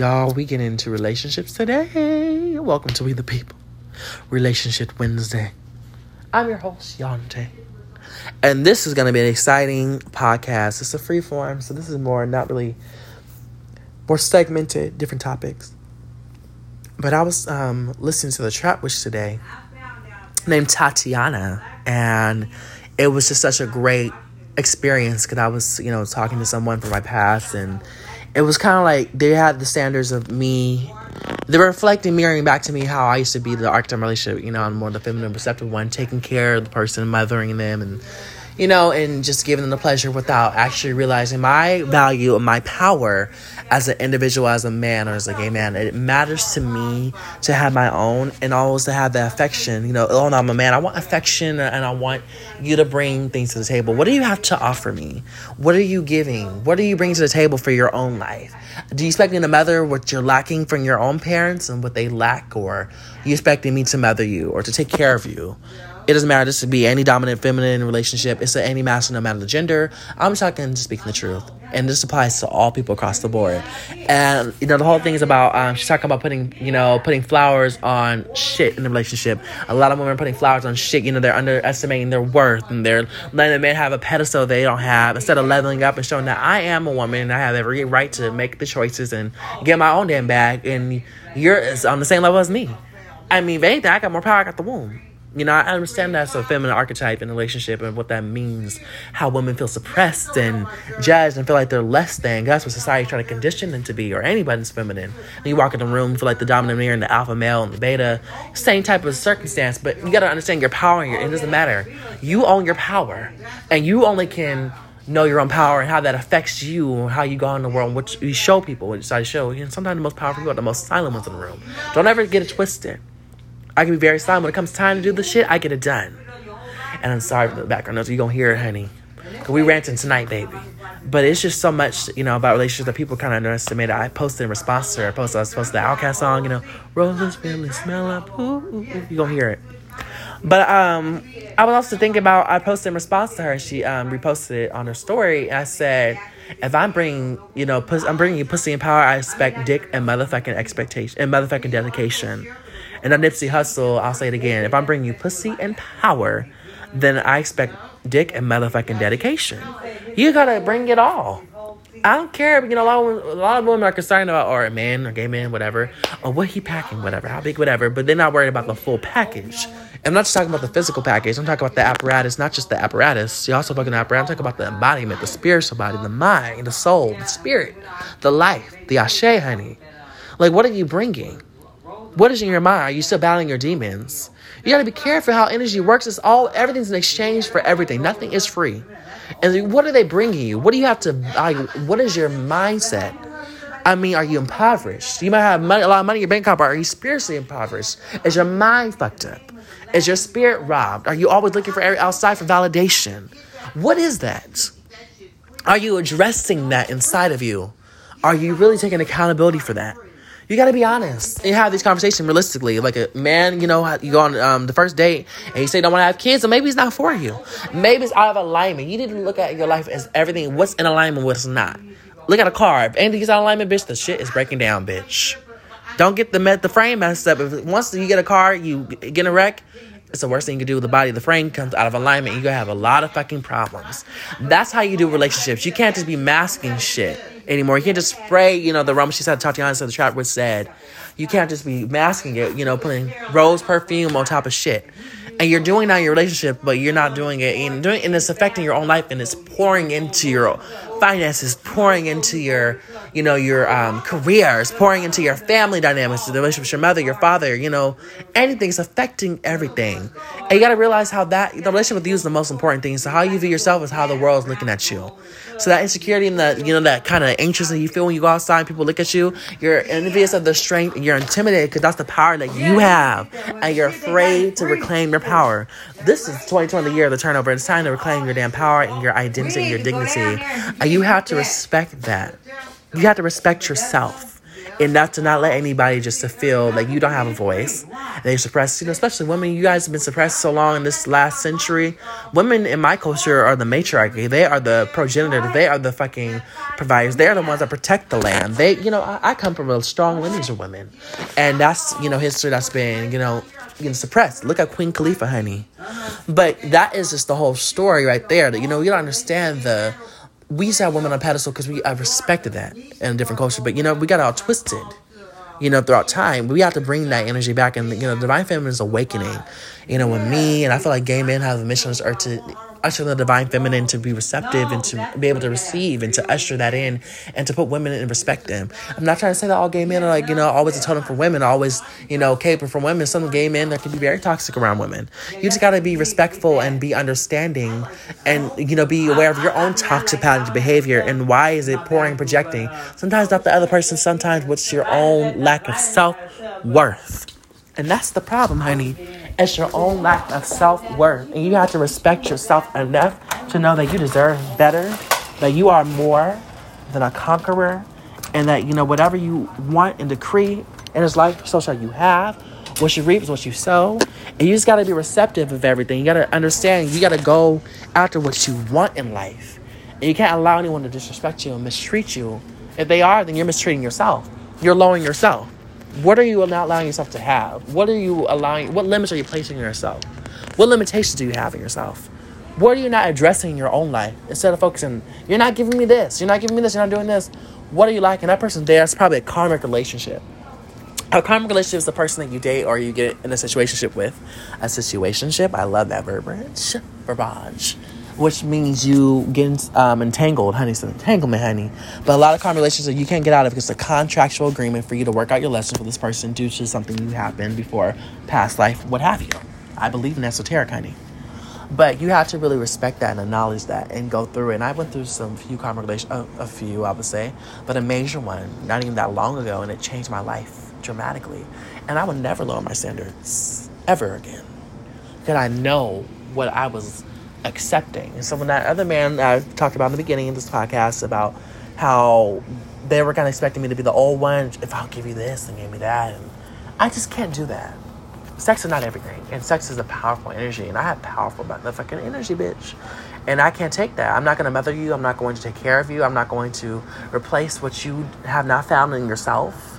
Y'all, we get into relationships today. Welcome to We the People, Relationship Wednesday. I'm your host, Yante. And this is going to be an exciting podcast. It's a free form, so this is more not really more segmented, different topics. But I was um, listening to the Trap Witch today, named Tatiana, and it was just such a great experience because I was, you know, talking to someone from my past and it was kind of like they had the standards of me. They were reflecting, mirroring back to me how I used to be the archetype relationship. You know, I'm more the feminine, receptive one, taking care of the person, mothering them, and you know, and just giving them the pleasure without actually realizing my value and my power as an individual, as a man or as a gay man. It matters to me to have my own and always to have the affection. You know, oh no, I'm a man. I want affection and I want you to bring things to the table. What do you have to offer me? What are you giving? What are you bringing to the table for your own life? Do you expect me to mother what you're lacking from your own parents and what they lack, or you expecting me to mother you or to take care of you? It doesn't matter. This could be any dominant feminine relationship. It's any masculine, no matter the gender. I'm talking, speaking the truth, and this applies to all people across the board. And you know, the whole thing is about um, she's talking about putting, you know, putting flowers on shit in the relationship. A lot of women are putting flowers on shit. You know, they're underestimating their worth and they're letting the man have a pedestal they don't have instead of leveling up and showing that I am a woman and I have every right to make the choices and get my own damn bag. And you're on the same level as me. I mean, if anything, I got more power. I got the womb. You know, I understand that's a feminine archetype in relationship and what that means, how women feel suppressed and judged and feel like they're less than. That's what society's trying to condition them to be, or anybody's feminine. And you walk in the room, feel like the dominant male and the alpha male and the beta, same type of circumstance, but you gotta understand your power and your, it doesn't matter. You own your power, and you only can know your own power and how that affects you, or how you go in the world, and what you show people, what you decide to show. And sometimes the most powerful people are the most silent ones in the room. Don't ever get it twisted. I can be very silent when it comes time to do the shit. I get it done. And I'm sorry for the background noise. You gonna hear it, honey. Cause we ranting tonight, baby. But it's just so much, you know, about relationships that people kind of underestimate. I posted in response to her. I posted, I was posted the OutKast song, you know, roses really smell up. Ooh. You gonna hear it. But um, I was also thinking about. I posted in response to her. She um reposted it on her story. I said, if I'm bringing, you know, puss, I'm bringing you pussy and power. I expect dick and motherfucking expectation and motherfucking dedication. And that Nipsey Hussle. I'll say it again. If I'm bringing you pussy and power, then I expect dick and motherfucking dedication. You gotta bring it all. I don't care. You know, a lot of, a lot of women are concerned about, or a man, or gay man, whatever, or what he packing, whatever, how big, whatever. But they're not worried about the full package. I'm not just talking about the physical package. I'm talking about the apparatus, not just the apparatus. You're also about apparatus. I'm talking about the embodiment, the spiritual body, the mind, the soul, the spirit, the life, the ashe, honey. Like, what are you bringing? What is in your mind? Are you still battling your demons? You gotta be careful how energy works. It's all everything's in exchange for everything. Nothing is free. And what are they bringing you? What do you have to? Like, what is your mindset? I mean, are you impoverished? You might have money, a lot of money in your bank account, but are you spiritually impoverished? Is your mind fucked up? Is your spirit robbed? Are you always looking for outside for validation? What is that? Are you addressing that inside of you? Are you really taking accountability for that? You got to be honest and have these conversations realistically. Like a man, you know, you go on um, the first date and you say don't want to have kids, and maybe it's not for you. Maybe it's out of alignment. You need to look at your life as everything. What's in alignment, what's not. Look at a car. If anything's out of alignment, bitch, the shit is breaking down, bitch. Don't get the met the frame messed up. If once you get a car, you get in a wreck. It's the worst thing you can do with the body. The frame comes out of alignment. You're gonna have a lot of fucking problems. That's how you do relationships. You can't just be masking shit anymore. You can't just spray, you know, the rum. She said, Tatiana said, the Trap Witch said, you can't just be masking it, you know, putting rose perfume on top of shit. And you're doing that in your relationship, but you're not doing it, and doing, and it's affecting your own life, and it's pouring into your finances, pouring into your, you know, your um, careers, pouring into your family dynamics, the relationship with your mother, your father, you know, anything's affecting everything. And you got to realize how that the relationship with you is the most important thing. So how you view yourself is how the world is looking at you. So that insecurity and that you know that kind of anxious that you feel when you go outside and people look at you, you're envious of the strength and you're intimidated because that's the power that you have, and you're afraid to reclaim your power. This is 2020, the year of the turnover. It's time to reclaim your damn power and your identity and your dignity. And you have to respect that. You have to respect yourself. enough to not let anybody just to feel like you don't have a voice. They suppress, you know, especially women. You guys have been suppressed so long in this last century. Women in my culture are the matriarchy. They are the progenitor. They are the fucking providers. They are the ones that protect the land. They, you know, I, I come from a strong lineage of women, and that's you know history that's been you know getting suppressed. Look at Queen Khalifa, honey. But that is just the whole story right there. That you know you don't understand the we used to have women on pedestal because we I respected that in a different culture, but you know we got all twisted. You know, throughout time, we have to bring that energy back, and you know, divine feminine is awakening. You know, with me, and I feel like gay men have a mission on earth to usher the divine feminine to be receptive and to be able to receive and to usher that in and to put women in and respect them. I'm not trying to say that all gay men are like, you know, always a totem for women, always, you know, caper for women. Some gay men that can be very toxic around women. You just gotta be respectful and be understanding and, you know, be aware of your own toxic pattern of behavior and why is it pouring, projecting. Sometimes not the other person, sometimes what's your own lack of self worth. And that's the problem, honey. It's your own lack of self worth. And you have to respect yourself enough to know that you deserve better, that you are more than a conqueror, and that, you know, whatever you want and decree in this life, so shall you have. What you reap is what you sow. And you just got to be receptive of everything. You got to understand, you got to go after what you want in life. And you can't allow anyone to disrespect you and mistreat you. If they are, then you're mistreating yourself. You're lowering yourself. What are you not allowing yourself to have? What are you allowing? What limits are you placing yourself? What limitations do you have in yourself? What are you not addressing in your own life instead of focusing? You're not giving me this. You're not giving me this. You're not doing this. What are you liking? That person there is probably a karmic relationship. A karmic relationship is the person that you date or you get in a situationship with. A situationship. I love that verbiage. Verbiage which means you get um, entangled, honey. It's an entanglement, honey. But a lot of karmic relationships you can't get out of because it's a contractual agreement for you to work out your lessons with this person due to something you happened before, past life, what have you. I believe in esoteric, honey. But you have to really respect that and acknowledge that and go through it. And I went through some few karmic relations, uh, a few, I would say, but a major one, not even that long ago, and it changed my life dramatically. And I would never lower my standards ever again. Because I know what I was accepting. So when that other man that I talked about in the beginning of this podcast about how they were kind of expecting me to be the old one, if I'll give you this and give me that, and I just can't do that. Sex is not everything, and sex is a powerful energy, and I have powerful motherfucking energy, bitch. And I can't take that. I'm not gonna mother you. I'm not going to take care of you. I'm not going to replace what you have not found in yourself.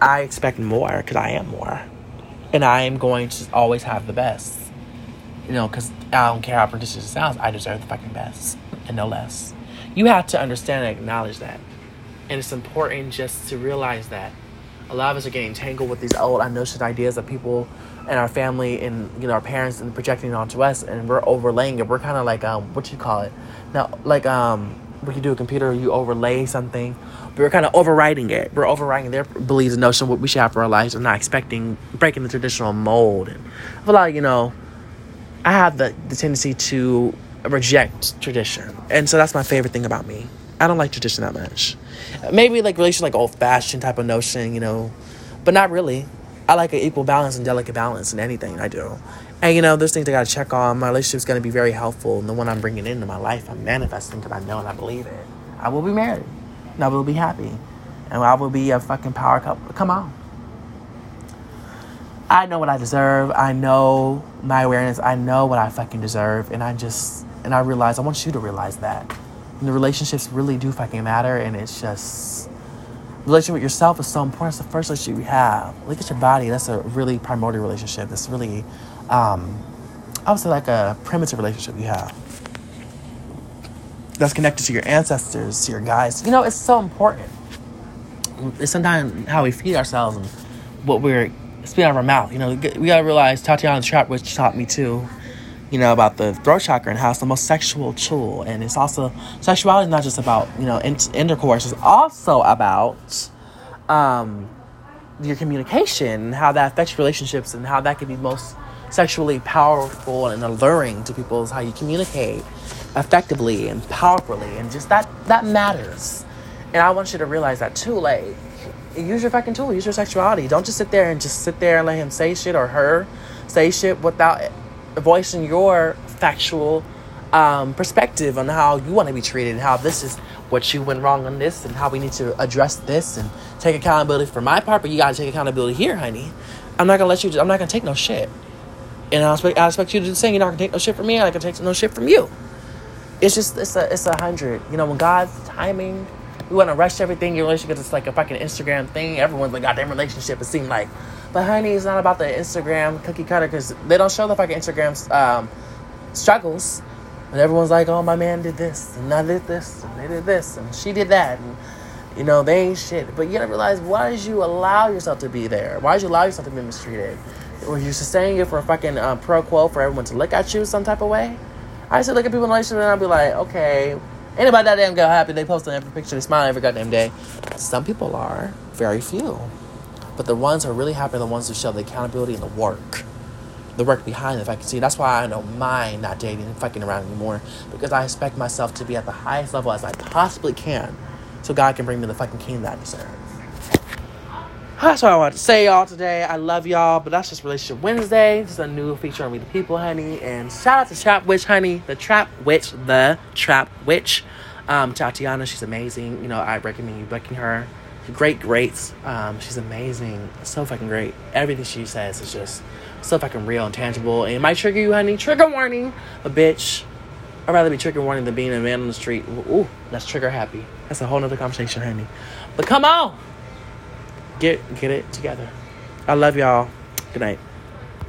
I expect more because I am more, and I am going to always have the best you know, because I don't care how pretentious it sounds, I deserve the fucking best and no less. You have to understand and acknowledge that. And it's important just to realize that a lot of us are getting tangled with these old unnoticed ideas of people and our family and you know our parents and projecting onto us and we're overlaying it. We're kind of like um what you call it now like um when you do a computer you overlay something but we're kind of overriding it. We're overriding their beliefs and notion what we should have for our lives and not expecting breaking the traditional mold. And I feel like you know I have the, the tendency to reject tradition. And so that's my favorite thing about me. I don't like tradition that much. Maybe like relation like old fashioned type of notion, you know, but not really. I like an equal balance and delicate balance in anything I do. And you know, there's things I gotta check on. My relationship's gonna be very helpful, and the one I'm bringing into my life, I'm manifesting because I know and I believe it. I will be married, and I will be happy, and I will be a fucking power couple. Come on. I know what I deserve. I know my awareness. I know what I fucking deserve. And I just, and I realize, I want you to realize that. And the relationships really do fucking matter. And it's just, relationship with yourself is so important. It's the first relationship you have. Look at your body. That's a really primordial relationship. That's really, um, I would say like a primitive relationship you have. That's connected to your ancestors, to your guides. You know, it's so important. It's sometimes how we feed ourselves and what we're spit out of our mouth. You know, we gotta realize Tatiana Trap Witch taught me too, you know, about the throat chakra and how it's the most sexual tool. And it's also, sexuality is not just about, you know, in- intercourse, it's also about um, your communication, and how that affects relationships, and how that can be most sexually powerful and alluring to people is how you communicate effectively and powerfully. And just that, that matters. And I want you to realize that too. Like, use your fucking tool. Use your sexuality. Don't just sit there and just sit there and let him say shit or her say shit without voicing your factual um, perspective on how you want to be treated and how this is what you went wrong on this and how we need to address this and take accountability for my part, but you gotta take accountability here, honey. I'm not gonna let you. I'm not gonna take no shit. And I expect, I expect you to the same. You're not gonna take no shit from me. Not gonna take no shit from you. It's just it's a it's a hundred. You know when God's timing, we want to rush everything. Your relationship is like a fucking Instagram thing. Everyone's like goddamn relationship. It seemed like, but honey, it's not about the Instagram cookie cutter because they don't show the fucking Instagram um, struggles. And everyone's like, oh, my man did this, and I did this, and they did this, and she did that. And, you know, they ain't shit. But you gotta realize, why did you allow yourself to be there? Why did you allow yourself to be mistreated? Were you sustaining it for a fucking uh, pro quo for everyone to look at you some type of way? I used to look at people in relationship and I'd be like, okay, anybody that damn girl happy, they post on every picture, they smile every goddamn day. Some people are, very few. But the ones who are really happy are the ones who show the accountability and the work the work behind it, if I can see. That's why I don't mind not dating and fucking around anymore because I expect myself to be at the highest level as I possibly can so God can bring me the fucking king that I deserve. That's what I want to say, y'all, today. I love y'all, but that's just Relationship Wednesday. This is a new feature on We the People, honey. And shout out to Trap Witch, honey. The Trap Witch, the Trap Witch. Um, Tatiana, she's amazing. You know, I recommend you booking her. Great, great. Um, she's amazing. So fucking great. Everything she says is just so fucking real and tangible. And it might trigger you, honey. Trigger warning. A bitch. I'd rather be trigger warning than being a man on the street. Ooh, that's trigger happy. That's a whole nother conversation, honey. But come on. Get get it together. I love y'all. Good night.